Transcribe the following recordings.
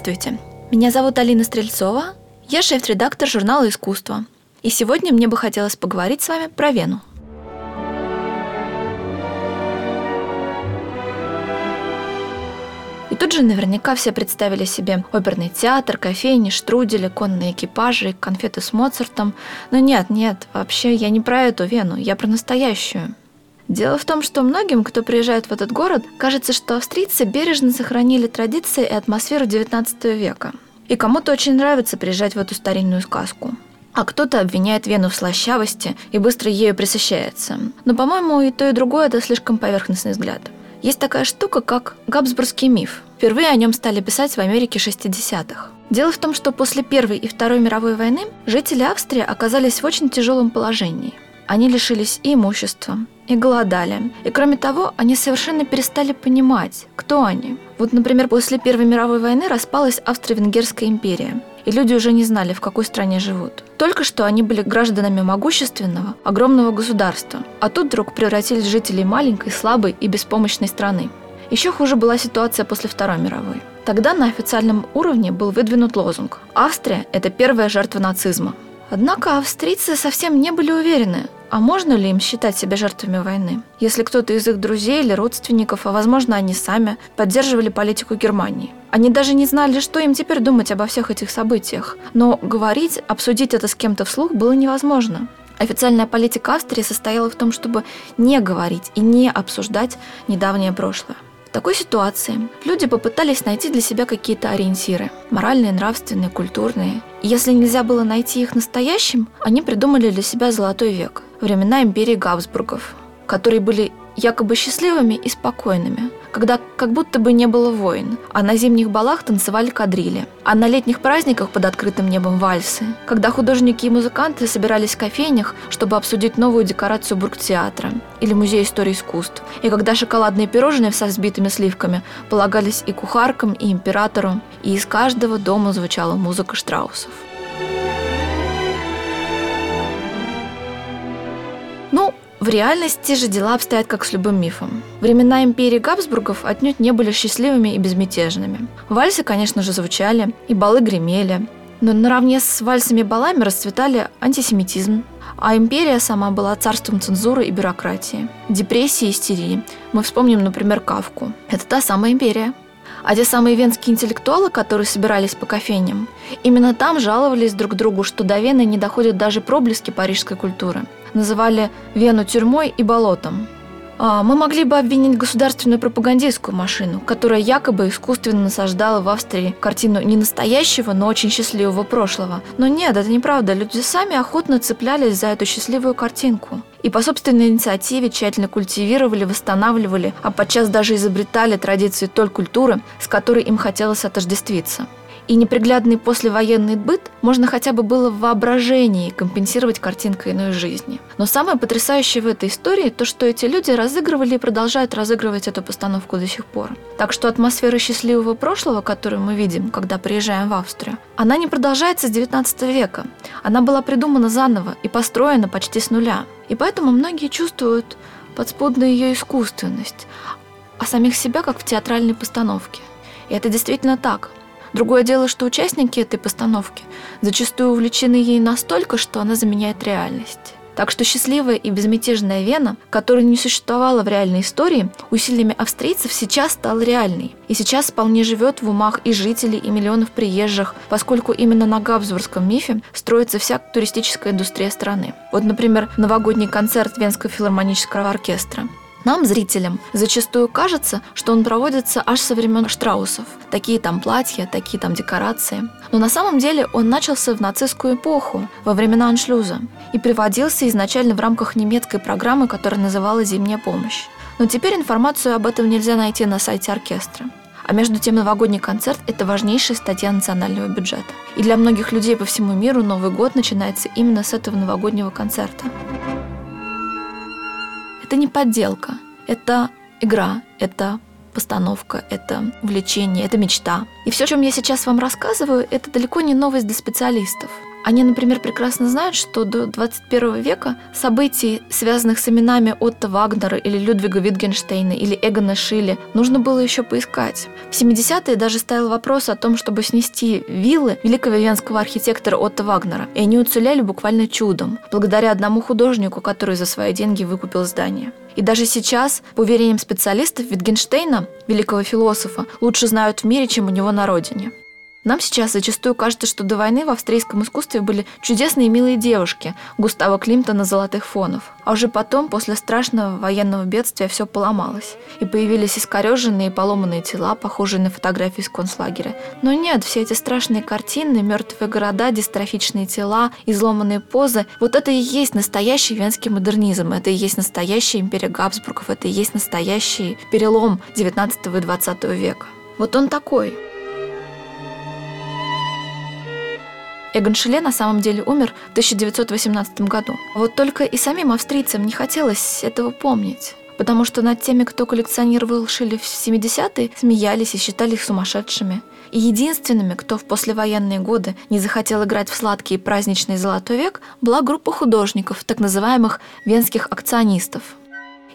Здравствуйте, меня зовут Алина Стрельцова, я шеф-редактор журнала «Искусство». И сегодня мне бы хотелось поговорить с вами про Вену. И тут же наверняка все представили себе оперный театр, кофейни, штрудели, конные экипажи, конфеты с Моцартом. Но нет, нет, вообще я не про эту Вену, я про настоящую. Дело в том, что многим, кто приезжает в этот город, кажется, что австрийцы бережно сохранили традиции и атмосферу XIX века. И кому-то очень нравится приезжать в эту старинную сказку. А кто-то обвиняет Вену в слащавости и быстро ею присыщается. Но, по-моему, и то, и другое – это слишком поверхностный взгляд. Есть такая штука, как Габсбургский миф. Впервые о нем стали писать в Америке 60-х. Дело в том, что после Первой и Второй мировой войны жители Австрии оказались в очень тяжелом положении. Они лишились и имущества, и голодали. И кроме того, они совершенно перестали понимать, кто они. Вот, например, после Первой мировой войны распалась Австро-Венгерская империя, и люди уже не знали, в какой стране живут. Только что они были гражданами могущественного, огромного государства, а тут вдруг превратились жителей маленькой, слабой и беспомощной страны. Еще хуже была ситуация после Второй мировой. Тогда на официальном уровне был выдвинут лозунг «Австрия – это первая жертва нацизма». Однако австрийцы совсем не были уверены, а можно ли им считать себя жертвами войны, если кто-то из их друзей или родственников, а возможно они сами, поддерживали политику Германии? Они даже не знали, что им теперь думать обо всех этих событиях. Но говорить, обсудить это с кем-то вслух было невозможно. Официальная политика Австрии состояла в том, чтобы не говорить и не обсуждать недавнее прошлое. В такой ситуации люди попытались найти для себя какие-то ориентиры – моральные, нравственные, культурные. И если нельзя было найти их настоящим, они придумали для себя «золотой век» – времена империи Габсбургов, которые были якобы счастливыми и спокойными, когда как будто бы не было войн, а на зимних балах танцевали кадрили, а на летних праздниках под открытым небом вальсы, когда художники и музыканты собирались в кофейнях, чтобы обсудить новую декорацию бургтеатра или музей истории искусств, и когда шоколадные пирожные со взбитыми сливками полагались и кухаркам, и императору, и из каждого дома звучала музыка Штраусов. Ну, в реальности же дела обстоят как с любым мифом. Времена империи Габсбургов отнюдь не были счастливыми и безмятежными. Вальсы, конечно же, звучали, и балы гремели. Но наравне с вальсами и балами расцветали антисемитизм, а империя сама была царством цензуры и бюрократии, депрессии и истерии. Мы вспомним, например, Кавку. Это та самая империя. А те самые венские интеллектуалы, которые собирались по кофейням, именно там жаловались друг другу, что до Вены не доходят даже проблески парижской культуры – называли Вену тюрьмой и болотом. А, мы могли бы обвинить государственную пропагандистскую машину, которая якобы искусственно насаждала в Австрии картину не настоящего, но очень счастливого прошлого. Но нет, это неправда. Люди сами охотно цеплялись за эту счастливую картинку. И по собственной инициативе тщательно культивировали, восстанавливали, а подчас даже изобретали традиции той культуры, с которой им хотелось отождествиться и неприглядный послевоенный быт можно хотя бы было в воображении компенсировать картинкой иной жизни. Но самое потрясающее в этой истории то, что эти люди разыгрывали и продолжают разыгрывать эту постановку до сих пор. Так что атмосфера счастливого прошлого, которую мы видим, когда приезжаем в Австрию, она не продолжается с 19 века. Она была придумана заново и построена почти с нуля. И поэтому многие чувствуют подспудную ее искусственность, а самих себя как в театральной постановке. И это действительно так – Другое дело, что участники этой постановки зачастую увлечены ей настолько, что она заменяет реальность. Так что счастливая и безмятежная Вена, которая не существовала в реальной истории, усилиями австрийцев сейчас стала реальной. И сейчас вполне живет в умах и жителей, и миллионов приезжих, поскольку именно на Габсбургском мифе строится вся туристическая индустрия страны. Вот, например, новогодний концерт Венского филармонического оркестра. Нам, зрителям, зачастую кажется, что он проводится аж со времен Штраусов. Такие там платья, такие там декорации. Но на самом деле он начался в нацистскую эпоху, во времена аншлюза, и приводился изначально в рамках немецкой программы, которая называлась «Зимняя помощь». Но теперь информацию об этом нельзя найти на сайте оркестра. А между тем новогодний концерт – это важнейшая статья национального бюджета. И для многих людей по всему миру Новый год начинается именно с этого новогоднего концерта. Это не подделка, это игра, это постановка, это влечение, это мечта. И все, о чем я сейчас вам рассказываю, это далеко не новость для специалистов. Они, например, прекрасно знают, что до 21 века событий, связанных с именами Отто Вагнера или Людвига Витгенштейна или Эгона Шилли, нужно было еще поискать. В 70-е даже стоял вопрос о том, чтобы снести виллы великого венского архитектора Отто Вагнера, и они уцелели буквально чудом, благодаря одному художнику, который за свои деньги выкупил здание. И даже сейчас, по уверениям специалистов, Витгенштейна, великого философа, лучше знают в мире, чем у него на родине. Нам сейчас зачастую кажется, что до войны в австрийском искусстве были чудесные и милые девушки Густава Климта на золотых фонов. А уже потом, после страшного военного бедствия, все поломалось. И появились искореженные и поломанные тела, похожие на фотографии из концлагеря. Но нет, все эти страшные картины, мертвые города, дистрофичные тела, изломанные позы, вот это и есть настоящий венский модернизм, это и есть настоящая империя Габсбургов, это и есть настоящий перелом 19 и 20 века. Вот он такой – Эгон Шиле на самом деле умер в 1918 году. Вот только и самим австрийцам не хотелось этого помнить потому что над теми, кто коллекционировал Шиле в 70-е, смеялись и считали их сумасшедшими. И единственными, кто в послевоенные годы не захотел играть в сладкий и праздничный золотой век, была группа художников, так называемых венских акционистов.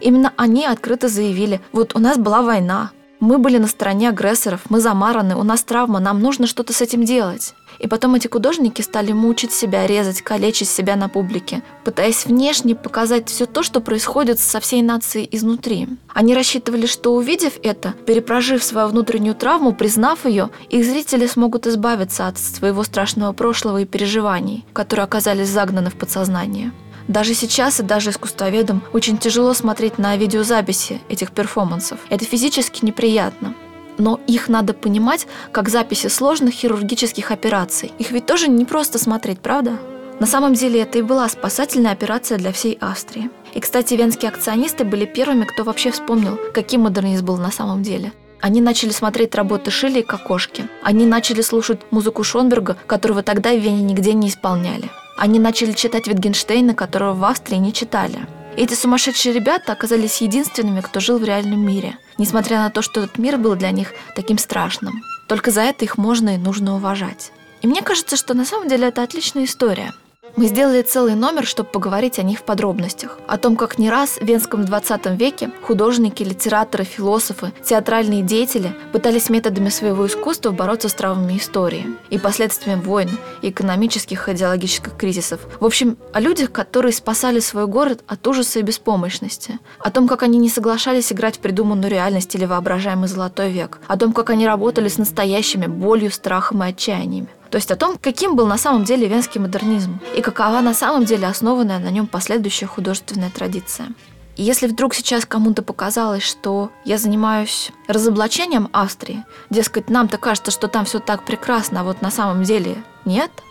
Именно они открыто заявили, вот у нас была война, мы были на стороне агрессоров, мы замараны, у нас травма, нам нужно что-то с этим делать. И потом эти художники стали мучить себя, резать, калечить себя на публике, пытаясь внешне показать все то, что происходит со всей нацией изнутри. Они рассчитывали, что увидев это, перепрожив свою внутреннюю травму, признав ее, их зрители смогут избавиться от своего страшного прошлого и переживаний, которые оказались загнаны в подсознание. Даже сейчас и даже искусствоведам очень тяжело смотреть на видеозаписи этих перформансов. Это физически неприятно но их надо понимать как записи сложных хирургических операций. Их ведь тоже не просто смотреть, правда? На самом деле это и была спасательная операция для всей Австрии. И, кстати, венские акционисты были первыми, кто вообще вспомнил, каким модернизм был на самом деле. Они начали смотреть работы Шилли и Кокошки. Они начали слушать музыку Шонберга, которого тогда в Вене нигде не исполняли. Они начали читать Витгенштейна, которого в Австрии не читали. Эти сумасшедшие ребята оказались единственными, кто жил в реальном мире, несмотря на то, что этот мир был для них таким страшным. Только за это их можно и нужно уважать. И мне кажется, что на самом деле это отличная история – мы сделали целый номер, чтобы поговорить о них в подробностях. О том, как не раз в Венском 20 веке художники, литераторы, философы, театральные деятели пытались методами своего искусства бороться с травмами истории и последствиями войн, и экономических и идеологических кризисов. В общем, о людях, которые спасали свой город от ужаса и беспомощности. О том, как они не соглашались играть в придуманную реальность или воображаемый золотой век. О том, как они работали с настоящими болью, страхом и отчаяниями. То есть о том, каким был на самом деле венский модернизм и какова на самом деле основанная на нем последующая художественная традиция. И если вдруг сейчас кому-то показалось, что я занимаюсь разоблачением Австрии, дескать, нам-то кажется, что там все так прекрасно, а вот на самом деле нет –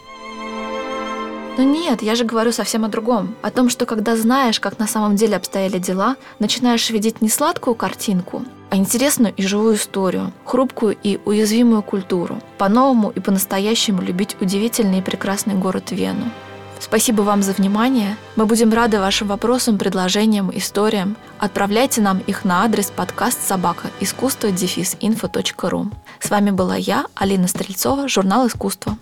но нет, я же говорю совсем о другом. О том, что когда знаешь, как на самом деле обстояли дела, начинаешь видеть не сладкую картинку, а интересную и живую историю, хрупкую и уязвимую культуру. По-новому и по-настоящему любить удивительный и прекрасный город Вену. Спасибо вам за внимание. Мы будем рады вашим вопросам, предложениям, историям. Отправляйте нам их на адрес подкаст собака искусство инфо.ру. С вами была я, Алина Стрельцова, журнал «Искусство».